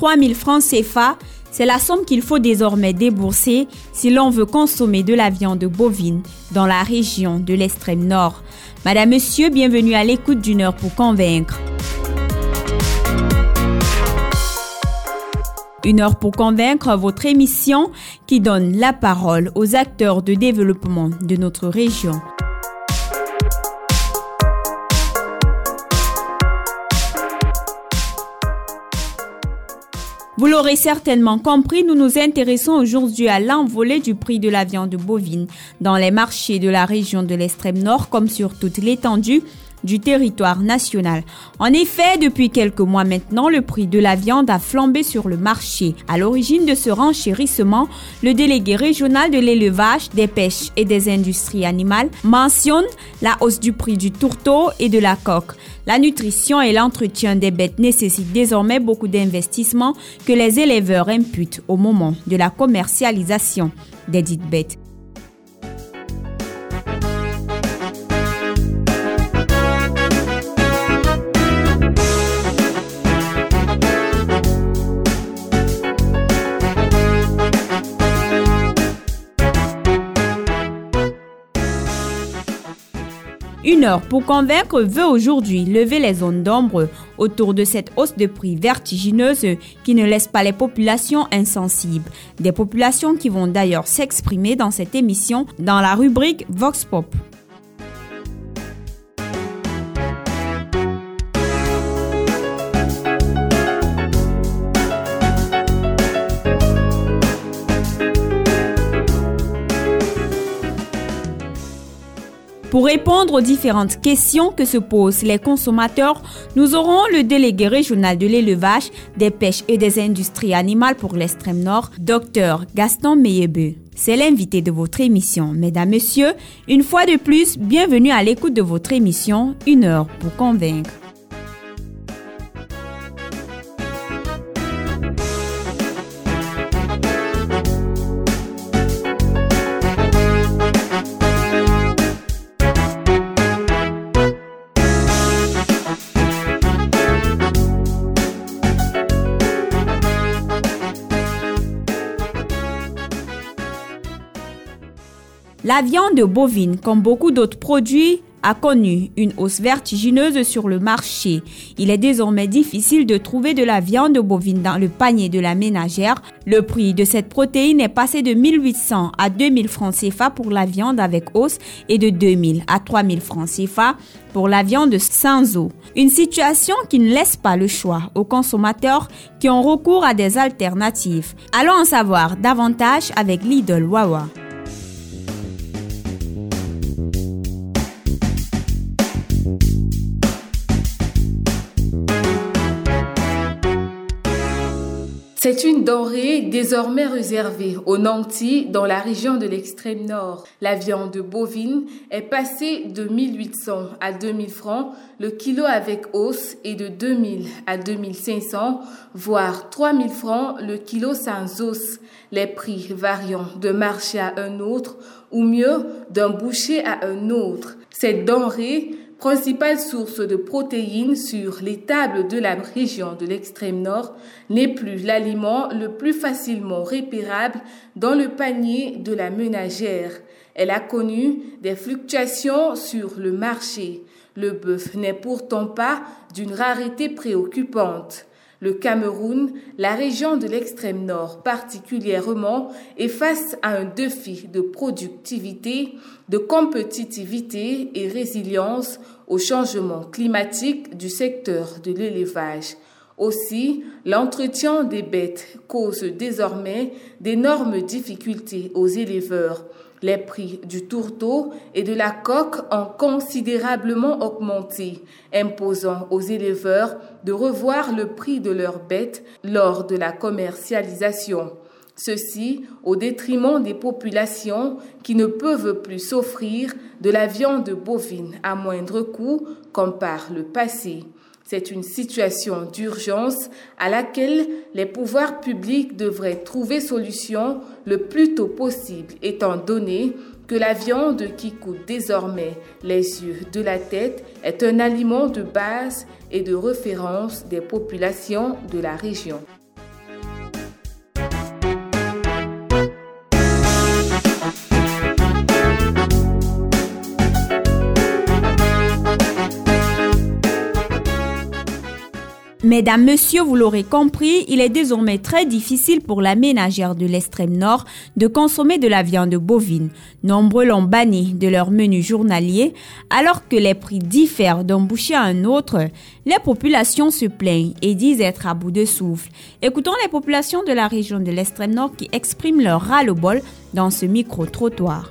2000 voire 3000 francs CFA, c'est la somme qu'il faut désormais débourser si l'on veut consommer de la viande bovine dans la région de l'extrême nord. Madame, Monsieur, bienvenue à l'écoute d'une heure pour convaincre. Une heure pour convaincre votre émission qui donne la parole aux acteurs de développement de notre région. Vous l'aurez certainement compris, nous nous intéressons aujourd'hui à l'envolée du prix de la viande bovine dans les marchés de la région de l'extrême nord comme sur toute l'étendue du territoire national. En effet, depuis quelques mois maintenant, le prix de la viande a flambé sur le marché. À l'origine de ce renchérissement, le délégué régional de l'élevage, des pêches et des industries animales mentionne la hausse du prix du tourteau et de la coque. La nutrition et l'entretien des bêtes nécessitent désormais beaucoup d'investissements que les éleveurs imputent au moment de la commercialisation des dites bêtes. Une heure pour convaincre veut aujourd'hui lever les zones d'ombre autour de cette hausse de prix vertigineuse qui ne laisse pas les populations insensibles. Des populations qui vont d'ailleurs s'exprimer dans cette émission dans la rubrique Vox Pop. Pour répondre aux différentes questions que se posent les consommateurs, nous aurons le délégué régional de l'élevage, des pêches et des industries animales pour l'extrême nord, Dr Gaston Meyebe. C'est l'invité de votre émission. Mesdames, Messieurs, une fois de plus, bienvenue à l'écoute de votre émission, Une heure pour convaincre. La viande bovine, comme beaucoup d'autres produits, a connu une hausse vertigineuse sur le marché. Il est désormais difficile de trouver de la viande bovine dans le panier de la ménagère. Le prix de cette protéine est passé de 1800 à 2000 francs CFA pour la viande avec os et de 2000 à 3000 francs CFA pour la viande sans eau. Une situation qui ne laisse pas le choix aux consommateurs qui ont recours à des alternatives. Allons en savoir davantage avec Lidl Wawa. C'est une denrée désormais réservée aux nantis dans la région de l'extrême nord. La viande bovine est passée de 1800 à 2000 francs le kilo avec os et de 2000 à 2500 voire 3000 francs le kilo sans os. Les prix variant d'un marché à un autre ou mieux d'un boucher à un autre. Cette denrée principale source de protéines sur les tables de la région de l'extrême nord, n'est plus l'aliment le plus facilement repérable dans le panier de la ménagère. Elle a connu des fluctuations sur le marché. Le bœuf n'est pourtant pas d'une rareté préoccupante. Le Cameroun, la région de l'extrême nord particulièrement, est face à un défi de productivité, de compétitivité et résilience au changement climatique du secteur de l'élevage. Aussi, l'entretien des bêtes cause désormais d'énormes difficultés aux éleveurs. Les prix du tourteau et de la coque ont considérablement augmenté, imposant aux éleveurs de revoir le prix de leurs bêtes lors de la commercialisation. Ceci au détriment des populations qui ne peuvent plus s'offrir de la viande bovine à moindre coût comme par le passé. C'est une situation d'urgence à laquelle les pouvoirs publics devraient trouver solution le plus tôt possible, étant donné que la viande qui coûte désormais les yeux de la tête est un aliment de base et de référence des populations de la région. Mesdames, Messieurs, vous l'aurez compris, il est désormais très difficile pour la ménagère de l'extrême nord de consommer de la viande bovine. Nombreux l'ont banni de leur menu journalier, alors que les prix diffèrent d'un boucher à un autre. Les populations se plaignent et disent être à bout de souffle. Écoutons les populations de la région de l'extrême nord qui expriment leur ras-le-bol dans ce micro-trottoir.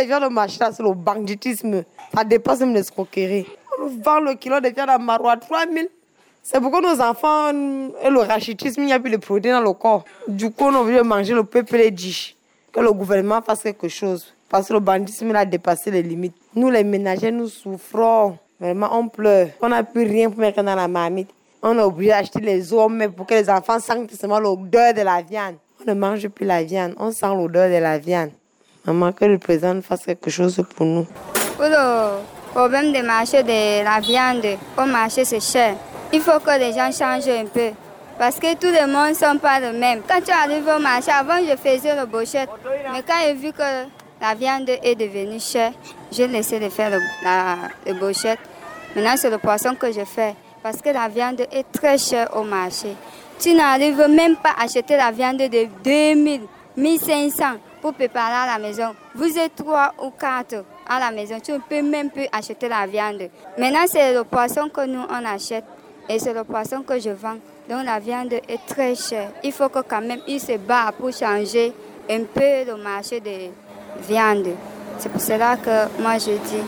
Kilo de viande au marché, c'est le banditisme. Ça dépasse même l'escroquerie. On vend le kilo de viande à Marois 3 000. C'est pourquoi nos enfants et le rachitisme, il n'y a plus de produits dans le corps. Du coup, on veut manger le peuple et dit que le gouvernement fasse quelque chose. Parce que le banditisme a dépassé les limites. Nous, les ménagers, nous souffrons. Vraiment, on pleure. On n'a plus rien pour mettre dans la marmite. On est obligé d'acheter les mais pour que les enfants sentent seulement l'odeur de la viande. On ne mange plus la viande, on sent l'odeur de la viande. Maman, que le président fasse quelque chose pour nous. Pour le problème du marché de la viande, au marché c'est cher. Il faut que les gens changent un peu. Parce que tout le monde ne sont pas le même. Quand tu arrives au marché, avant je faisais le bouchette. Mais quand j'ai vu que la viande est devenue chère, j'ai laissé de faire le, la, le bouchette. Maintenant c'est le poisson que je fais. Parce que la viande est très chère au marché. Tu n'arrives même pas à acheter la viande de 2000, 1500 pour préparer à la maison. Vous êtes trois ou quatre à la maison, tu ne peux même plus acheter la viande. Maintenant, c'est le poisson que nous on achète et c'est le poisson que je vends. Donc la viande est très chère. Il faut que quand même il se bat pour changer un peu le marché de viande. C'est pour cela que moi je dis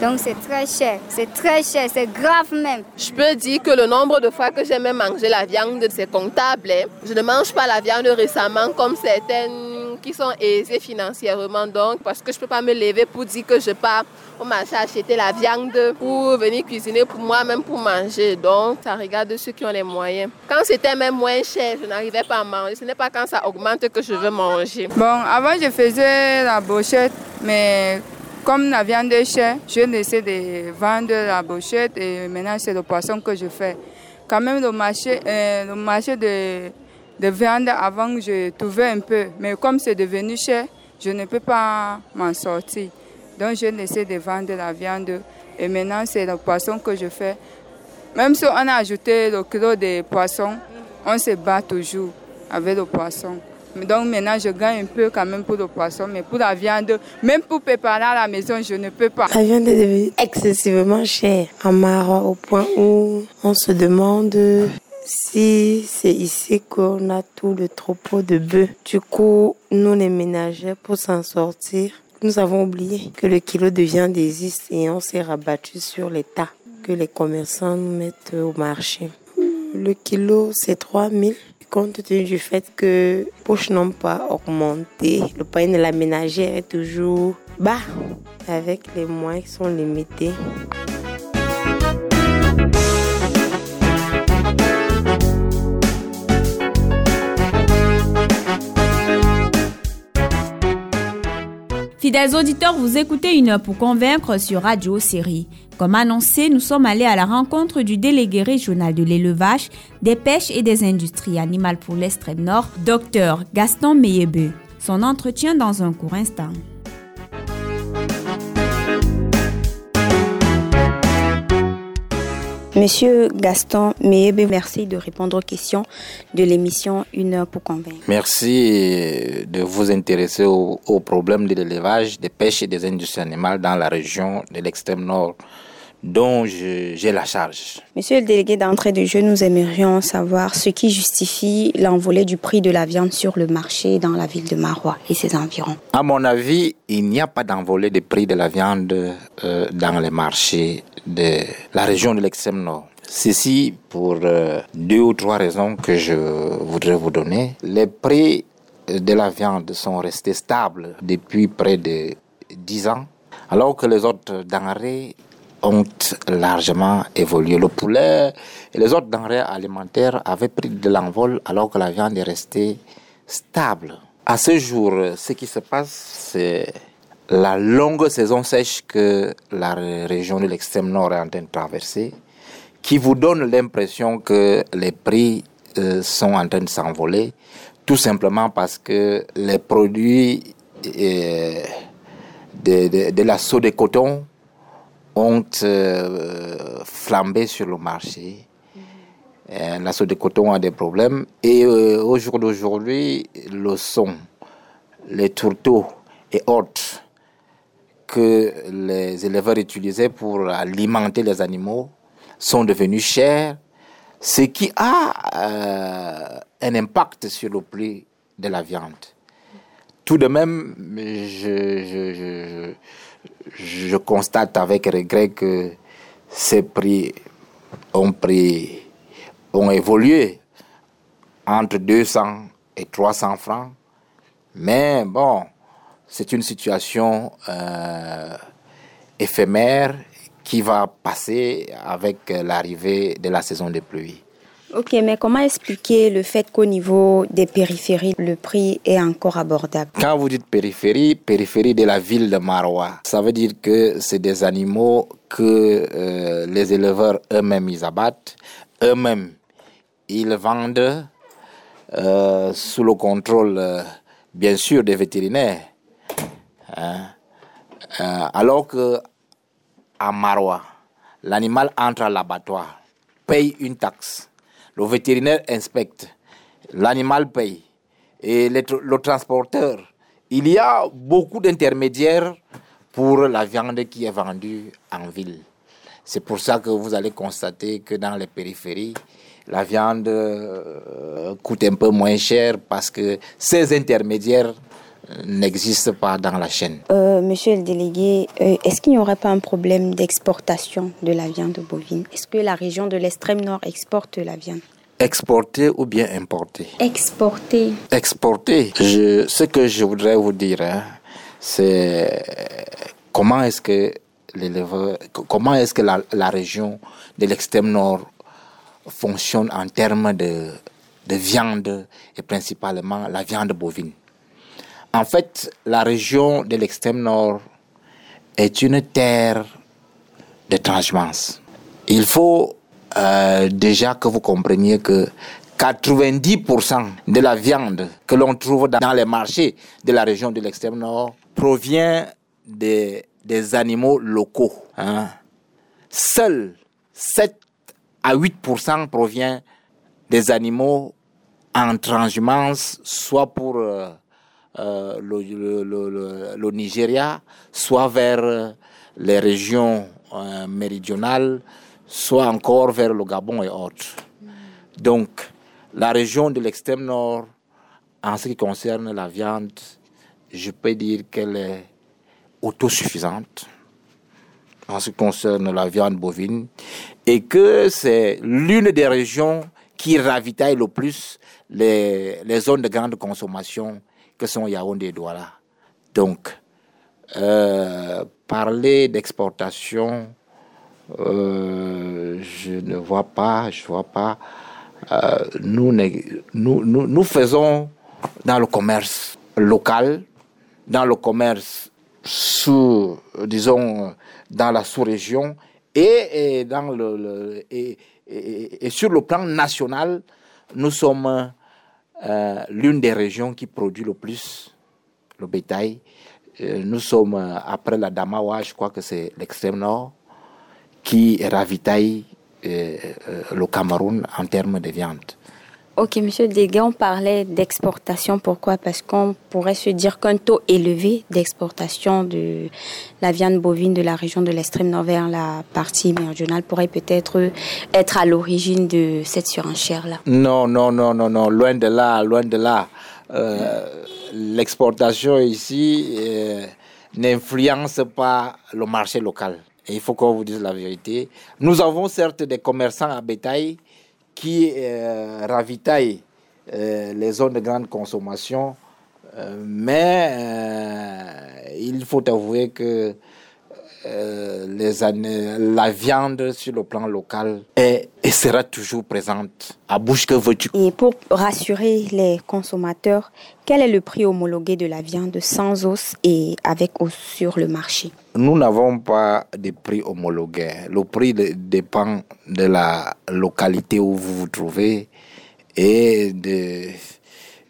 donc c'est très cher, c'est très cher, c'est grave même. Je peux dire que le nombre de fois que j'ai même mangé la viande, c'est comptable. Hein. Je ne mange pas la viande récemment comme certaines qui sont aisées financièrement. Donc, parce que je ne peux pas me lever pour dire que je pars au marché acheter la viande pour venir cuisiner pour moi, même pour manger. Donc, ça regarde ceux qui ont les moyens. Quand c'était même moins cher, je n'arrivais pas à manger. Ce n'est pas quand ça augmente que je veux manger. Bon, avant, je faisais la brochette, mais comme la viande est chère, je laissé de vendre la brochette et maintenant c'est le poisson que je fais. Quand même le marché, euh, le marché de, de viande avant je trouvais un peu, mais comme c'est devenu cher, je ne peux pas m'en sortir. Donc j'ai laissé de vendre la viande et maintenant c'est le poisson que je fais. Même si on a ajouté le kilo de poisson, on se bat toujours avec le poisson. Donc maintenant, je gagne un peu quand même pour le poisson, mais pour la viande, même pour préparer à la maison, je ne peux pas. La viande est devenue excessivement chère à Marois au point où on se demande si c'est ici qu'on a tout le troupeau de bœufs. Du coup, nous les ménagers, pour s'en sortir, nous avons oublié que le kilo de viande existe et on s'est rabattu sur l'état que les commerçants mettent au marché. Le kilo, c'est 3000 compte tenu du fait que les poches n'ont pas augmenté, le panier de la ménagère est toujours bas avec les moyens qui sont limités. Fidèles auditeurs, vous écoutez une heure pour convaincre sur Radio Série. Comme annoncé, nous sommes allés à la rencontre du délégué régional de l'élevage, des pêches et des industries animales pour l'extrême nord, Dr Gaston Meyebe. Son entretien dans un court instant. Monsieur Gaston Meyebe, merci de répondre aux questions de l'émission Une heure pour convaincre. Merci de vous intéresser aux au problèmes de l'élevage, des pêches et des industries animales dans la région de l'extrême nord dont j'ai la charge. Monsieur le délégué d'entrée de jeu, nous aimerions savoir ce qui justifie l'envolée du prix de la viande sur le marché dans la ville de Marois et ses environs. À mon avis, il n'y a pas d'envolée du prix de la viande euh, dans les marchés de la région de l'extrême nord. Ceci pour euh, deux ou trois raisons que je voudrais vous donner. Les prix de la viande sont restés stables depuis près de dix ans, alors que les autres denrées ont largement évolué. Le poulet et les autres denrées alimentaires avaient pris de l'envol alors que la viande est restée stable. À ce jour, ce qui se passe, c'est la longue saison sèche que la région de l'extrême nord est en train de traverser, qui vous donne l'impression que les prix euh, sont en train de s'envoler, tout simplement parce que les produits euh, de, de, la soie de coton ont euh, flambé sur le marché. la soie de coton a des problèmes et au jour d'aujourd'hui, le son, les tourteaux et autres que les éleveurs utilisaient pour alimenter les animaux sont devenus chers, ce qui a euh, un impact sur le prix de la viande. Tout de même, je, constate avec regret que ces prix ont, pris, ont évolué entre 200 et 300 francs. Mais bon, c'est une situation euh, éphémère qui va passer avec l'arrivée de la saison des pluies. Ok, mais comment expliquer le fait qu'au niveau des périphéries, le prix est encore abordable? Quand vous dites périphérie, périphérie de la ville de Marois, ça veut dire que c'est des animaux que euh, les éleveurs eux-mêmes ils abattent, eux-mêmes ils vendent euh, sous le contrôle, bien sûr, des vétérinaires. Hein. Euh, alors que à Marois, l'animal entre à l'abattoir, paye une taxe, le vétérinaire inspecte, l'animal paye, et le, transporteur, il y a beaucoup d'intermédiaires pour la viande qui est vendue en ville. C'est pour ça que vous allez constater que dans les périphéries, la viande euh, coûte un peu moins cher parce que ces intermédiaires n'existe pas dans la chaîne. Euh, monsieur le délégué, euh, est-ce qu'il n'y aurait pas un problème d'exportation de la viande bovine? Est-ce que la région de l'extrême nord exporte la viande? Exporter ou bien importer? Exporter. Exporter. Je, ce que je voudrais vous dire, hein, c'est comment est-ce que comment est-ce que la, la région de l'extrême nord fonctionne en termes de, de viande et principalement la viande bovine? En fait, la région de l'extrême nord est une terre de transhumance. Il faut euh, déjà que vous compreniez que 90% de la viande que l'on trouve dans les marchés de la région de l'extrême nord provient des, animaux locaux. Hein. Seuls 7 à 8% provient des animaux en transhumance, soit pour euh, euh, le, Nigeria, soit vers les régions euh, méridionales, soit encore vers le Gabon et autres. Donc, la région de l'extrême nord, en ce qui concerne la viande, je peux dire qu'elle est autosuffisante en ce qui concerne la viande bovine et que c'est l'une des régions qui ravitaille le plus les zones de grande consommation que sont Yaoundé et Douala. Donc, euh, parler d'exportation, euh, je ne vois pas, je vois pas. Euh, nous, nous, nous, faisons dans le commerce local, dans le commerce sous, disons, dans la sous-région et, dans le, et, et, sur le plan national, nous sommes euh, l'une des régions qui produit le plus le bétail. Euh, nous sommes, euh, après la Damawa, je crois que c'est l'extrême nord, qui ravitaille le Cameroun en termes de viande. Ok, Monsieur Deguet, on parlait d'exportation. Pourquoi? Parce qu'on pourrait se dire qu'un taux élevé d'exportation de la viande bovine de la région de l'extrême nord vers la partie méridionale pourrait peut-être être à l'origine de cette surenchère-là. Non, non, non, non, non, loin de là, loin de là. Euh, l'exportation ici euh, n'influence pas le marché local. il faut qu'on vous dise la vérité. Nous avons certes des commerçants à bétail qui euh, ravitaillent euh, les zones de grande consommation, euh, mais il faut avouer que les années, la viande sur le plan local est et sera toujours présente. À bouche que veux-tu? Et pour rassurer les consommateurs, quel est le prix homologué de la viande sans os et avec os sur le marché? Nous n'avons pas de prix homologué. Le prix dépend de la localité où vous vous trouvez et, de,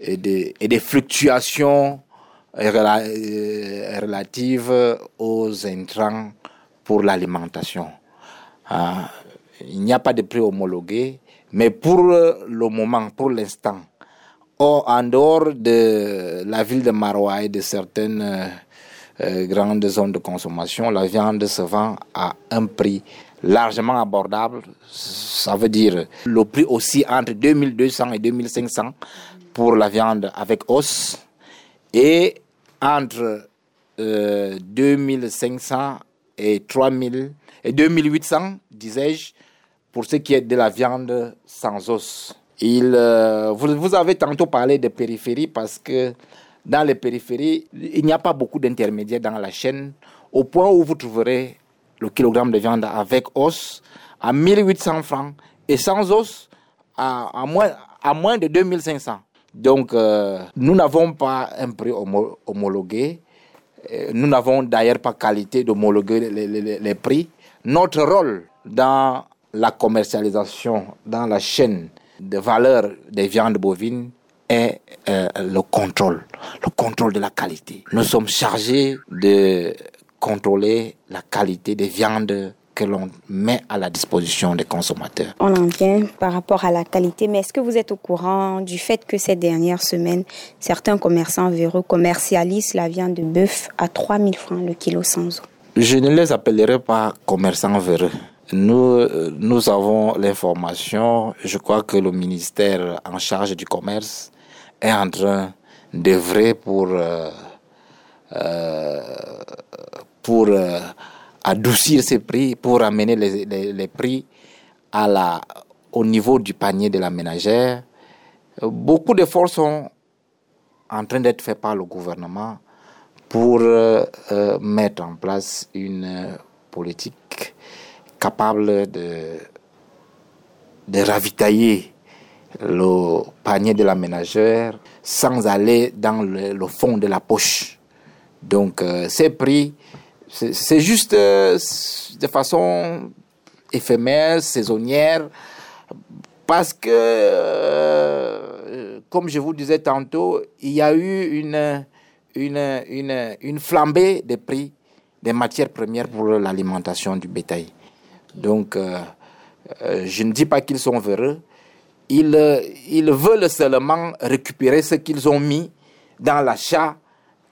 et, des fluctuations relatives aux intrants pour l'alimentation. Ah, il n'y a pas de prix homologué, mais pour le moment, pour l'instant, en dehors de la ville de Maroua et de certaines euh, euh, grandes zones de consommation, la viande se vend à un prix largement abordable. Ça veut dire le prix aussi entre 2200 et 2500 pour la viande avec os et entre 2500 euh, et 3000 et 2800, disais-je, pour ce qui est de la viande sans os. Il, euh, vous, avez tantôt parlé de périphéries parce que dans les périphéries, il n'y a pas beaucoup d'intermédiaires dans la chaîne, au point où vous trouverez le kilogramme de viande avec os à 1800 francs et sans os à, moins, à moins de 2500. Donc, euh, nous n'avons pas un prix homologué. Euh, nous n'avons d'ailleurs pas qualité d'homologuer les, prix. Notre rôle dans la commercialisation, dans la chaîne, de valeur des viandes bovines est euh, le contrôle, le contrôle de la qualité. Nous sommes chargés de contrôler la qualité des viandes que l'on met à la disposition des consommateurs. On en vient par rapport à la qualité, mais est-ce que vous êtes au courant du fait que ces dernières semaines, certains commerçants véreux commercialisent la viande de bœuf à 3000 francs le kilo sans eau? Je ne les appellerai pas commerçants véreux. Nous, nous avons l'information. Je crois que le ministère en charge du commerce est en train d'œuvrer pour, euh, euh, pour euh, adoucir ces prix, pour amener les, les, prix à la, au niveau du panier de la ménagère. Beaucoup d'efforts sont en train d'être faits par le gouvernement pour mettre en place une politique capable de, de ravitailler le panier de la ménagère sans aller dans le, fond de la poche. Donc euh, ces prix, c'est juste euh, de façon éphémère, saisonnière, parce que, euh, comme je vous disais tantôt, il y a eu une, une, une, une flambée des prix des matières premières pour l'alimentation du bétail. Donc, euh, je ne dis pas qu'ils sont véreux. Ils, ils veulent seulement récupérer ce qu'ils ont mis dans l'achat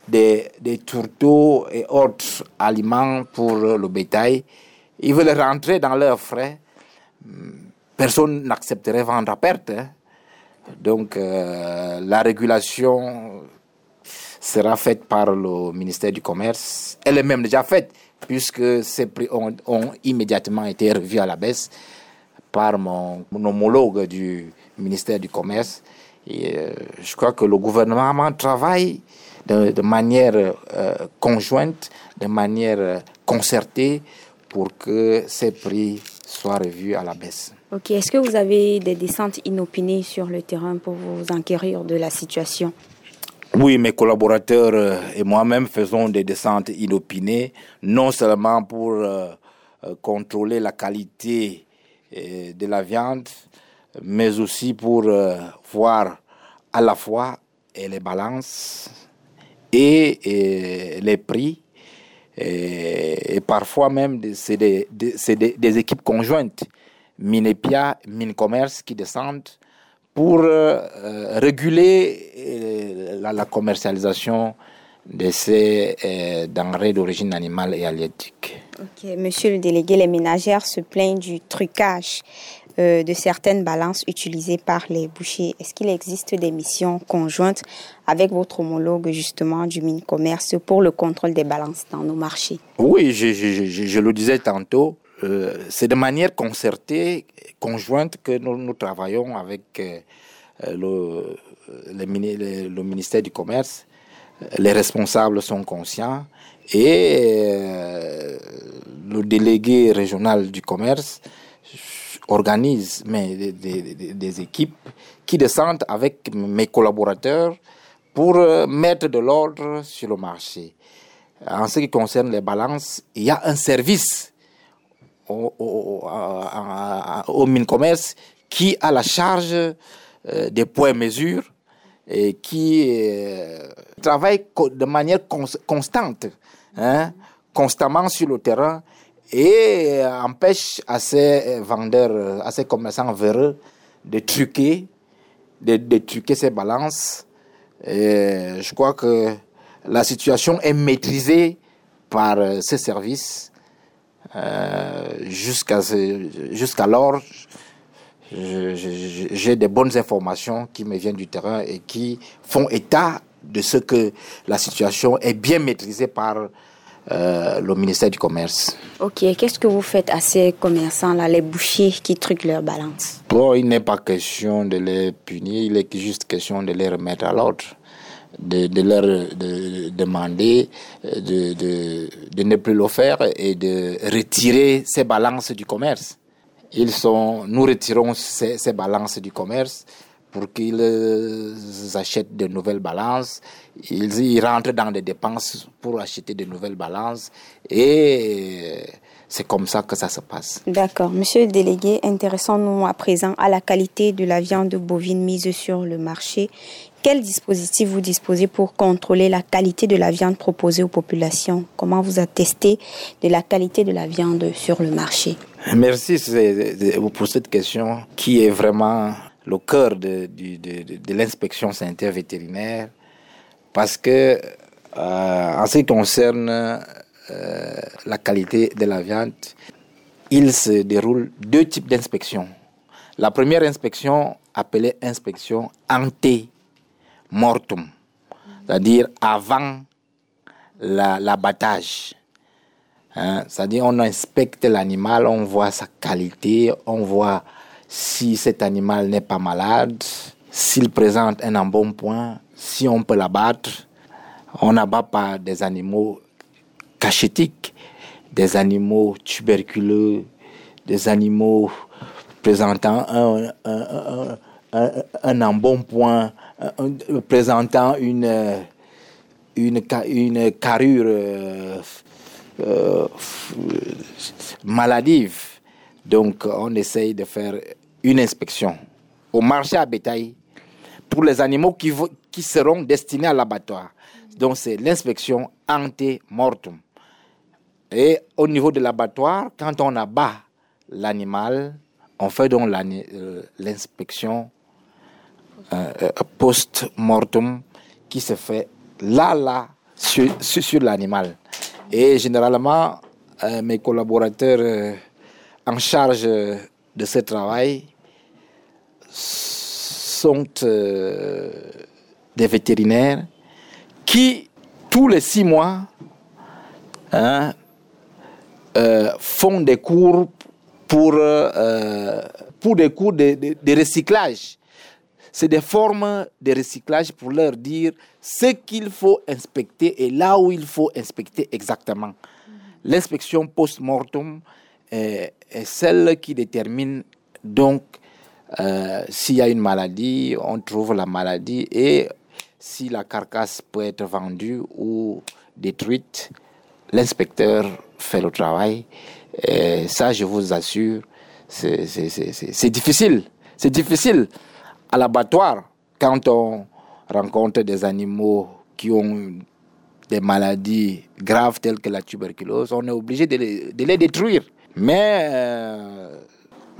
des, des tourteaux et autres aliments pour le bétail. Ils veulent rentrer dans leurs frais. Personne n'accepterait vendre à perte. Hein. Donc, la régulation sera faite par le ministère du Commerce. Elle est même déjà faite puisque ces prix ont, immédiatement été revus à la baisse par mon, homologue du ministère du Commerce. Et, euh, je crois que le gouvernement travaille de, manière euh, conjointe, de manière euh, concertée pour que ces prix soient revus à la baisse. Ok, est-ce que vous avez des descentes inopinées sur le terrain pour vous enquérir de la situation? Oui, mes collaborateurs euh, et moi-même faisons des descentes inopinées, non seulement pour euh, contrôler la qualité de la viande, mais aussi pour voir à la fois les balances et, les prix. Et, parfois même, c'est des, équipes conjointes, Minepia, Commerce qui descendent pour euh, euh, réguler euh, la, commercialisation de ces denrées d'origine animale et halieutique. Ok, monsieur le délégué, les ménagères se plaignent du trucage euh, de certaines balances utilisées par les bouchers. Est-ce qu'il existe des missions conjointes avec votre homologue justement du mine commerce pour le contrôle des balances dans nos marchés? Oui, je, le disais tantôt, euh, c'est de manière concertée, conjointe que nous, travaillons avec euh, le, le, ministère du Commerce. Les responsables sont conscients et le délégué régional du commerce organise des, équipes qui descendent avec mes collaborateurs pour euh, mettre de l'ordre sur le marché. En ce qui concerne les balances, il y a un service au, au, mine commerce qui a la charge euh, des points mesures et qui euh, travaille de manière constante, hein, constamment sur le terrain et euh, empêche à ces euh, vendeurs, euh, à ces commerçants véreux de truquer, de, truquer ces balances. Je crois que la situation est maîtrisée par ces services. Jusqu'à jusqu'alors, j'ai des bonnes informations qui me viennent du terrain et qui font état de ce que la situation est bien maîtrisée par euh, le ministère du Commerce. Ok, qu'est-ce que vous faites à ces commerçants-là, les bouchers qui truquent leur balance? Bon, il n'est pas question de les punir, il est juste question de les remettre à l'ordre. De, de, leur demander de, de, de, ne plus le faire et de retirer ces balances du commerce. Ils sont, nous retirons ces, ces balances du commerce pour qu'ils euh, achètent de nouvelles balances. Ils, rentrent dans des dépenses pour acheter de nouvelles balances et c'est comme ça que ça se passe. D'accord. Monsieur le délégué, intéressons-nous à présent à la qualité de la viande bovine mise sur le marché. Quel dispositif vous disposez pour contrôler la qualité de la viande proposée aux populations? Comment vous attestez de la qualité de la viande sur le marché? Merci pour cette question qui est vraiment le cœur de, de, l'inspection sanitaire vétérinaire parce que euh, en ce qui concerne euh, la qualité de la viande, il se déroule deux types d'inspections. La première inspection, appelée inspection ante-mortum, c'est-à-dire avant l'abattage. Hein, c'est-à-dire on inspecte l'animal, on voit sa qualité, on voit si cet animal n'est pas malade, s'il présente un embonpoint, si on peut l'abattre. On n'abat pas des animaux cachétiques, des animaux tuberculeux, des animaux présentant un, un, un, un embonpoint, présentant une, une, une carrure euh, euh, maladive. Donc, on essaye de faire une inspection au marché à bétail pour les animaux qui, seront destinés à l'abattoir. Donc, c'est l'inspection ante-mortum. Et au niveau de l'abattoir, quand on abat l'animal, on fait donc euh, l'inspection euh, euh, post-mortem qui se fait là, là, sur, l'animal. Et généralement, mes collaborateurs en charge de ce travail sont euh, des vétérinaires qui, tous les six mois, hein, euh, font des cours pour, euh, pour des cours de, recyclage. C'est des formes de recyclage pour leur dire ce qu'il faut inspecter et là où il faut inspecter exactement. L'inspection post-mortem est celle qui détermine donc euh, s'il y a une maladie, on trouve la maladie et si la carcasse peut être vendue ou détruite, l'inspecteur fait le travail. Et ça, je vous assure, c'est difficile. C'est difficile à l'abattoir quand on rencontre des animaux qui ont des maladies graves telles que la tuberculose, on est obligé de les, détruire. Mais euh,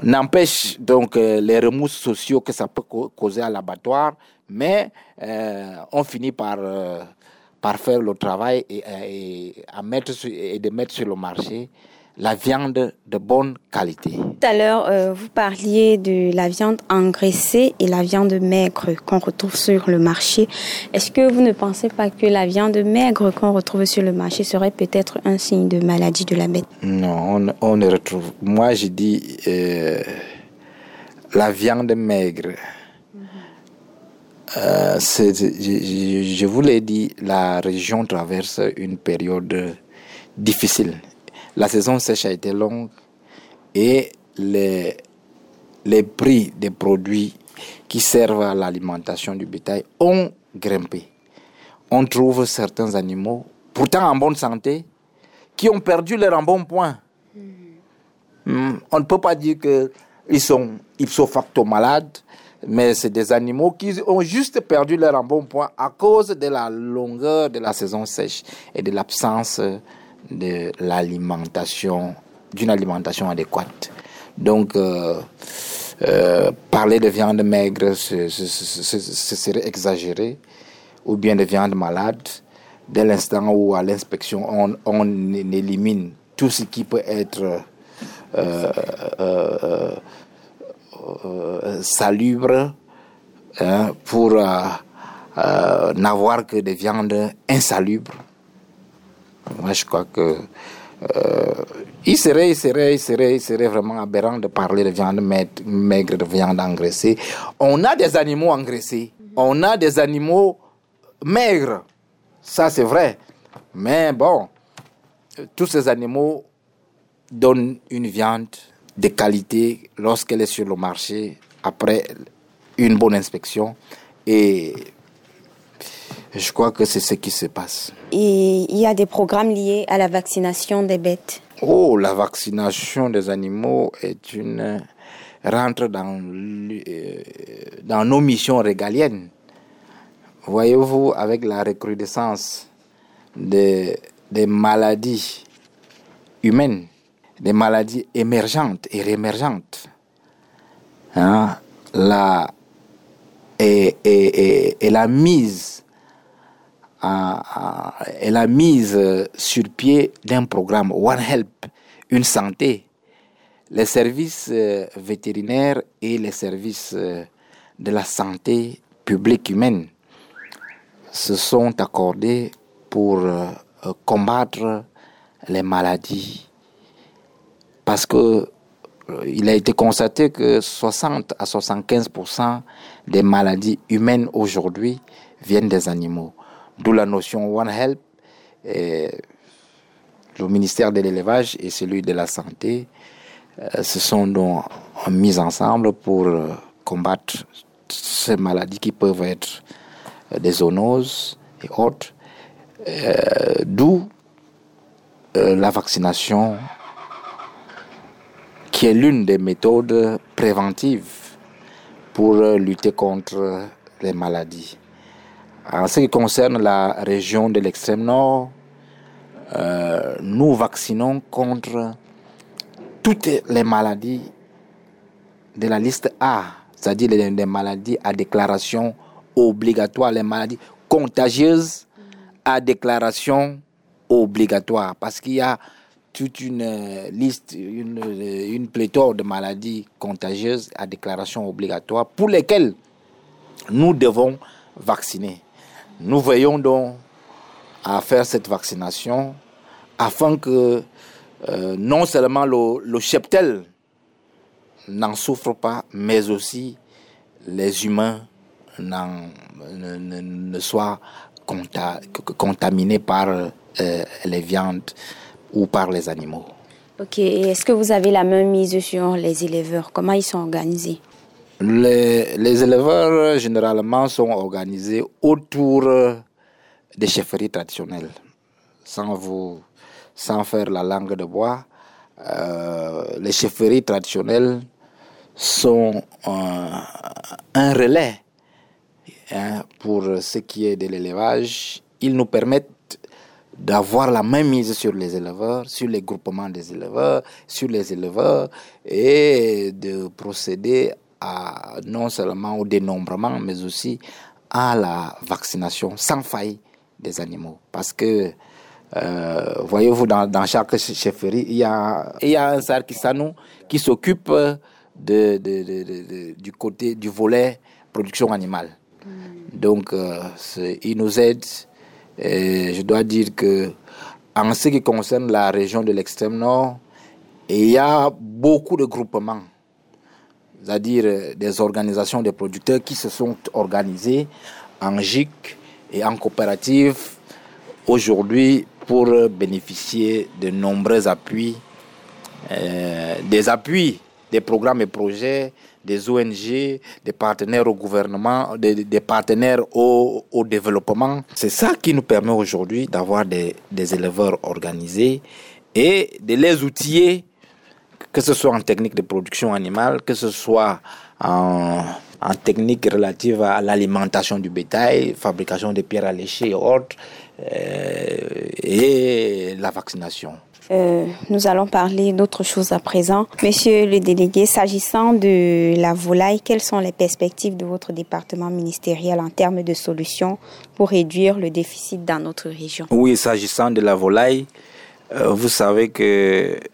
n'empêche donc euh, les remous sociaux que ça peut causer à l'abattoir, mais euh, on finit par, par faire le travail et, et de mettre sur le marché la viande de bonne qualité. Tout à l'heure, euh, vous parliez de la viande engraissée et la viande maigre qu'on retrouve sur le marché. Est-ce que vous ne pensez pas que la viande maigre qu'on retrouve sur le marché serait peut-être un signe de maladie de la bête? Non, on, ne retrouve. Moi, je dis euh, la viande maigre. Euh, je, je vous l'ai dit, la région traverse une période difficile la saison sèche a été longue et les, les prix des produits qui servent à l'alimentation du bétail ont grimpé. On trouve certains animaux, pourtant en bonne santé, qui ont perdu leur embonpoint. Hmm. On ne peut pas dire qu'ils sont ipso facto malades, mais c'est des animaux qui ont juste perdu leur embonpoint à cause de la longueur de la saison sèche et de l'absence de l'alimentation, d'une alimentation adéquate. Donc, euh, euh, parler de viande maigre, ce, serait exagéré, ou bien de viande malade, dès l'instant où à l'inspection, on, on, élimine tout ce qui peut être euh, salubre hein, pour n'avoir que des viandes insalubres moi, je crois que euh, il, serait, il, serait, il, serait, il serait vraiment aberrant de parler de viande maigre, de viande engraissée. On a des animaux engraissés, on a des animaux maigres, ça c'est vrai. Mais bon, tous ces animaux donnent une viande de qualité lorsqu'elle est sur le marché après une bonne inspection et je crois que c'est ce qui se passe. Et il y a des programmes liés à la vaccination des bêtes. Oh, la vaccination des animaux est une rentre dans, euh, dans nos missions régaliennes. Voyez-vous, avec la recrudescence des, des maladies humaines, des maladies émergentes et réémergentes, hein, la, et, et, et la mise elle a mise sur pied d'un programme One Help, une santé. Les services euh, vétérinaires et les services euh, de la santé publique humaine se sont accordés pour euh, combattre les maladies. Parce que il a été constaté que 60 à 75% des maladies humaines aujourd'hui viennent des animaux. D'où la notion One Help. le ministère de l'élevage et celui de la santé euh, se sont donc mis ensemble pour euh, combattre ces maladies qui peuvent être euh, des zoonoses et autres. D'où la vaccination qui est l'une des méthodes préventives pour lutter contre les maladies. En ce qui concerne la région de l'extrême nord, euh, nous vaccinons contre toutes les maladies de la liste A, c'est-à-dire les, maladies à déclaration obligatoire, les maladies contagieuses à déclaration obligatoire, parce qu'il y a toute une liste, une, une pléthore de maladies contagieuses à déclaration obligatoire pour lesquelles nous devons vacciner. Nous veillons donc à faire cette vaccination afin que euh, non seulement le, cheptel n'en souffre pas, mais aussi les humains ne, soient contaminés par euh, les viandes ou par les animaux. Ok, est-ce que vous avez la même mise sur les éleveurs? Comment ils sont organisés? Les, éleveurs, généralement, sont organisés autour des chefferies traditionnelles. Sans, vous, sans faire la langue de bois, euh, les chefferies traditionnelles sont un, relais hein, pour ce qui est de l'élevage. Ils nous permettent d'avoir la même mise sur les éleveurs, sur les groupements des éleveurs, sur les éleveurs et de procéder non seulement au dénombrement, mais aussi à la vaccination sans faille des animaux. Parce que Euh, voyez-vous, dans, dans, chaque chefferie, il y a, il y a un sarkisanou qui s'occupe de, de, de, du côté du volet production animale. Hmm. Donc, euh, il nous aide. Et je dois dire que en ce qui concerne la région de l'extrême nord, il y a beaucoup de groupements, c'est-à-dire des organisations de producteurs qui se sont organisés en GIC et en coopérative aujourd'hui pour bénéficier de nombreux appuis, euh, des appuis des programmes et projets, des ONG, des partenaires au gouvernement, des, des partenaires au, au développement. C'est ça qui nous permet aujourd'hui d'avoir des, des éleveurs organisés et de les outiller, que ce soit en technique de production animale, que ce soit en, en technique relative à l'alimentation du bétail, fabrication de pierres alléchées et autres, euh, et la vaccination. Euh, nous allons parler d'autre chose à présent. Monsieur le délégué, s'agissant de la volaille, quelles sont les perspectives de votre département ministériel en termes de solutions pour réduire le déficit dans notre région? Oui, s'agissant de la volaille, vous savez que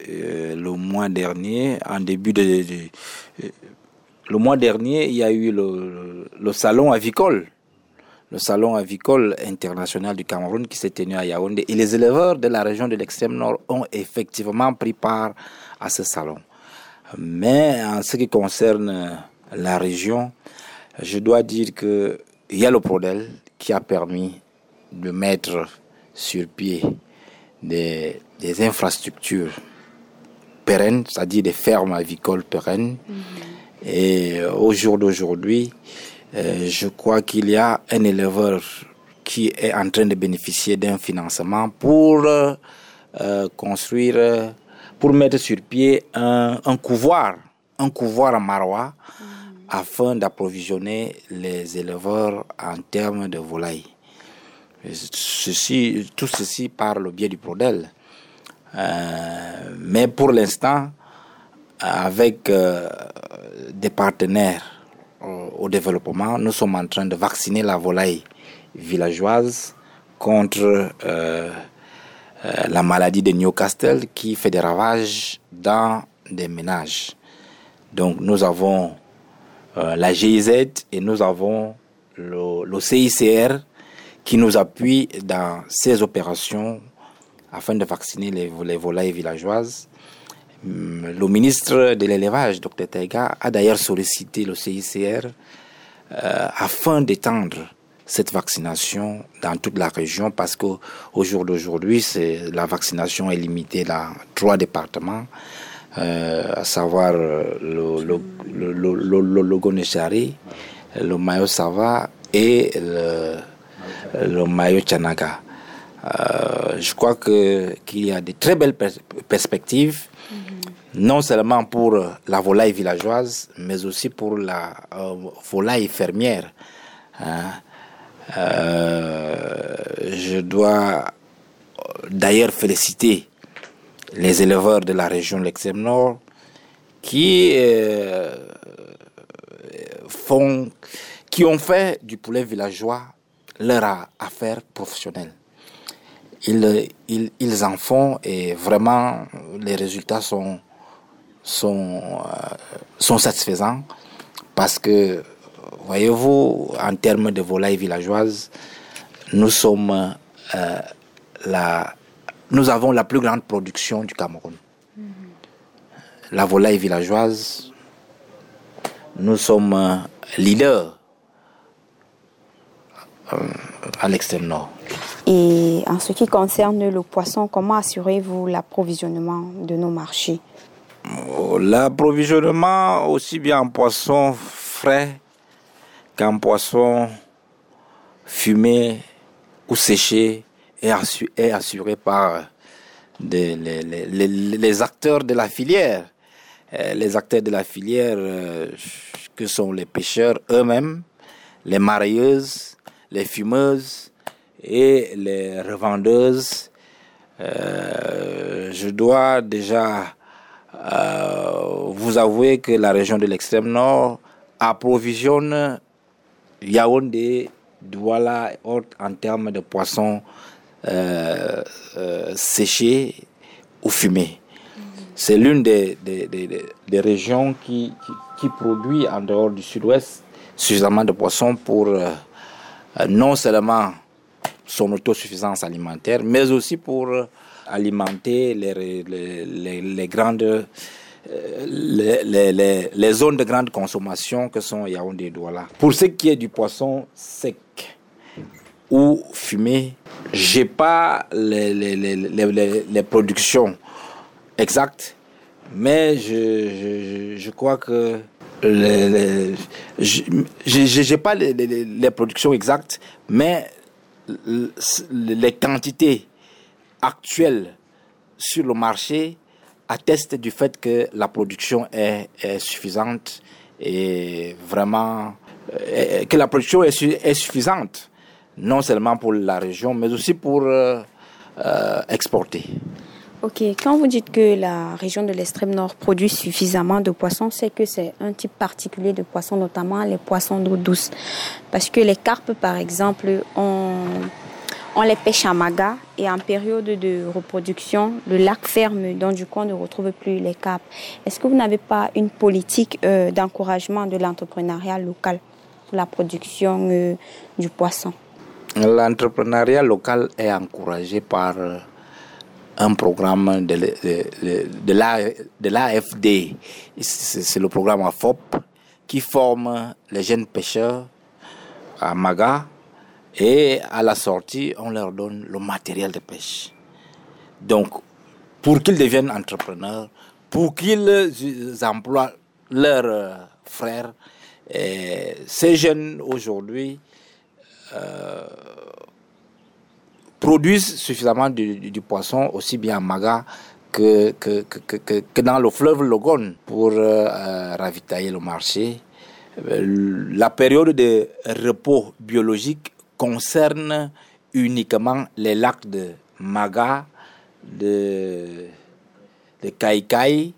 euh, le mois dernier, en début de, de, le mois dernier, il y a eu le, le salon avicole le salon avicole international du Cameroun qui s'est tenu à Yaoundé. Et les éleveurs de la région de l'extrême nord ont effectivement pris part à ce salon. Mais en ce qui concerne la région, je dois dire qu'il y a le Prodel qui a permis de mettre sur pied des, des infrastructures pérennes, c'est-à-dire des fermes avicoles pérennes. -hmm. Et au jour d'aujourd'hui, euh, je crois qu'il y a un éleveur qui est en train de bénéficier d'un financement pour euh, construire, pour mettre sur pied un, un couvoir, un couvoir à Marois, mmh. afin d'approvisionner les éleveurs en termes de volailles. Ceci, tout ceci par le biais du Prodel. Euh, mais pour l'instant, avec euh, des partenaires au développement, nous sommes en train de vacciner la volaille villageoise contre euh, la maladie de Newcastle qui fait des ravages dans des ménages. Donc nous avons la GIZ et nous avons le, CICR qui nous appuie dans ces opérations afin de vacciner les, les volailles villageoises. Le ministre de l'élevage, Dr Taiga, a d'ailleurs sollicité le CICR euh, afin d'étendre cette vaccination dans toute la région parce qu'au jour d'aujourd'hui, la vaccination est limitée dans trois départements, euh, à savoir le, le, le, le Mayo Sava et le, le Mayo Chanaga. Euh, je crois que qu'il y a de très belles pers perspectives non seulement pour la volaille villageoise, mais aussi pour la euh, volaille fermière. Hein. Euh, je dois d'ailleurs féliciter les éleveurs de la région de l'extrême nord qui euh, font, qui ont fait du poulet villageois leur affaire professionnelle. Ils, ils, ils en font et vraiment les résultats sont sont, euh, sont satisfaisants parce que, voyez-vous, en termes de volailles villageoises, nous sommes euh, la, nous avons la plus grande production du Cameroun. Mm -hmm. La volaille villageoise, nous sommes euh, leaders à l'extrême nord. Et en ce qui concerne le poisson, comment assurez-vous l'approvisionnement de nos marchés? L'approvisionnement, aussi bien en poisson frais qu'en poisson fumé ou séché, est assuré, est assuré par des, les, les, les, acteurs de la filière. Les acteurs de la filière, que sont les pêcheurs eux-mêmes, les marieuses, les fumeuses et les revendeuses. Euh, je dois déjà euh, vous avouez que la région de l'extrême nord approvisionne Yaoundé, Douala en termes de poissons euh, séchés ou fumés. C'est l'une des, régions qui, qui, produit en dehors du sud-ouest suffisamment de poissons pour non seulement son autosuffisance alimentaire, mais aussi pour alimenter les, les, les, les, les, zones de grande consommation que sont Yaoundé et Douala. Pour ce qui est du poisson sec ou fumé, j'ai pas les, productions exactes, mais je, je crois que je n'ai pas les, productions exactes, mais les quantités actuelles sur le marché atteste du fait que la production est, suffisante et vraiment euh, que la production est, suffisante non seulement pour la région mais aussi pour euh, euh, exporter. Ok, quand vous dites que la région de l'extrême nord produit suffisamment de poissons, c'est que c'est un type particulier de poissons, notamment les poissons d'eau douce. Parce que les carpes, par exemple, on les pêche à Maga et en période de reproduction, le lac ferme, donc du coup on ne retrouve plus les carpes. Est-ce que vous n'avez pas une politique euh, d'encouragement de l'entrepreneuriat local pour la production euh, du poisson? L'entrepreneuriat local est encouragé par euh, un programme de, de l'AFD. C'est le programme AFOP qui forme les jeunes pêcheurs à Maga et à la sortie, on leur donne le matériel de pêche. Donc, pour qu'ils deviennent entrepreneurs, pour qu'ils emploient leurs frères, ces jeunes aujourd'hui euh, produisent suffisamment du, poisson, aussi bien à Maga que, que, dans le fleuve Logon, pour euh, ravitailler le marché. La période de repos biologique concerne uniquement les lacs de Maga, de, de Kaikai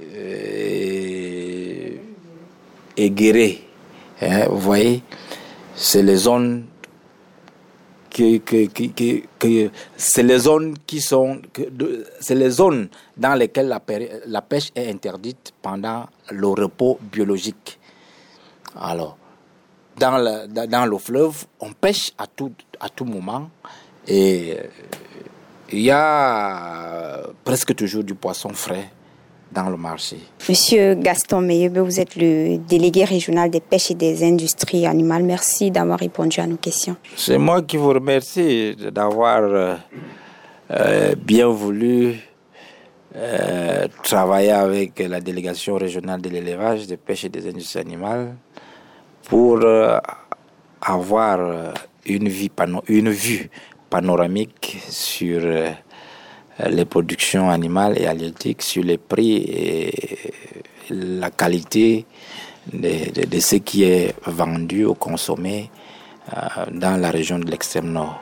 euh, et Guéré. Hein, vous voyez, c'est les zones qui, c'est les zones qui sont, c'est les zones dans lesquelles la, la pêche est interdite pendant le repos biologique. Alors, dans le, dans le fleuve, on pêche à tout, à tout moment et il y a presque toujours du poisson frais dans le marché. Monsieur Gaston Meyebe, vous êtes le délégué régional des pêches et des industries animales. Merci d'avoir répondu à nos questions. C'est moi qui vous remercie d'avoir euh, euh, bien voulu travailler avec la délégation régionale de l'élevage, des pêches et des industries animales pour euh, avoir euh, une, vie une vue panoramique sur euh, les productions animales et halieutiques, sur les prix et la qualité de, de, ce qui est vendu ou consommé dans la région de l'extrême nord.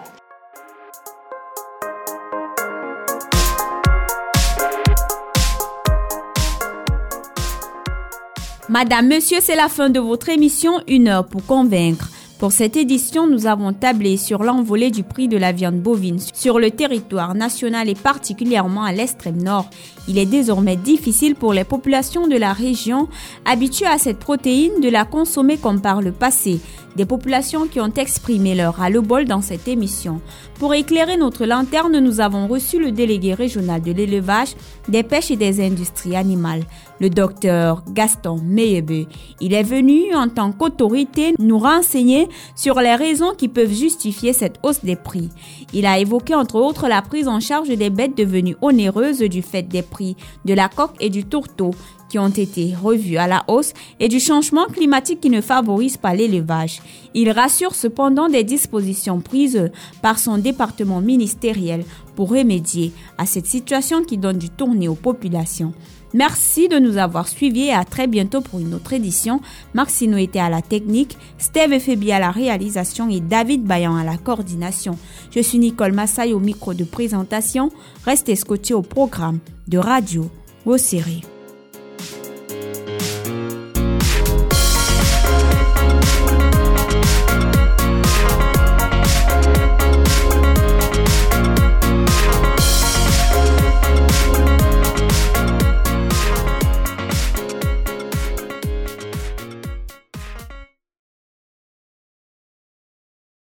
Madame, Monsieur, c'est la fin de votre émission Une heure pour convaincre. Pour cette édition, nous avons tablé sur l'envolée du prix de la viande bovine sur le territoire national et particulièrement à l'extrême nord. Il est désormais difficile pour les populations de la région habituées à cette protéine de la consommer comme par le passé. Des populations qui ont exprimé leur à le bol dans cette émission. Pour éclairer notre lanterne, nous avons reçu le délégué régional de l'élevage, des pêches et des industries animales, le docteur Gaston Meyebe. Il est venu en tant qu'autorité nous renseigner sur les raisons qui peuvent justifier cette hausse des prix. Il a évoqué entre autres la prise en charge des bêtes devenues onéreuses du fait des prix de la coque et du tourteau qui ont été revus à la hausse et du changement climatique qui ne favorise pas l'élevage. Il rassure cependant des dispositions prises par son département ministériel pour remédier à cette situation qui donne du tourné aux populations. Merci de nous avoir suivis et à très bientôt pour une autre édition. Maxino était à la technique, Steve Febi à la réalisation et David Bayan à la coordination. Je suis Nicole Massay au micro de présentation. Restez scotché au programme de Radio Vos séries.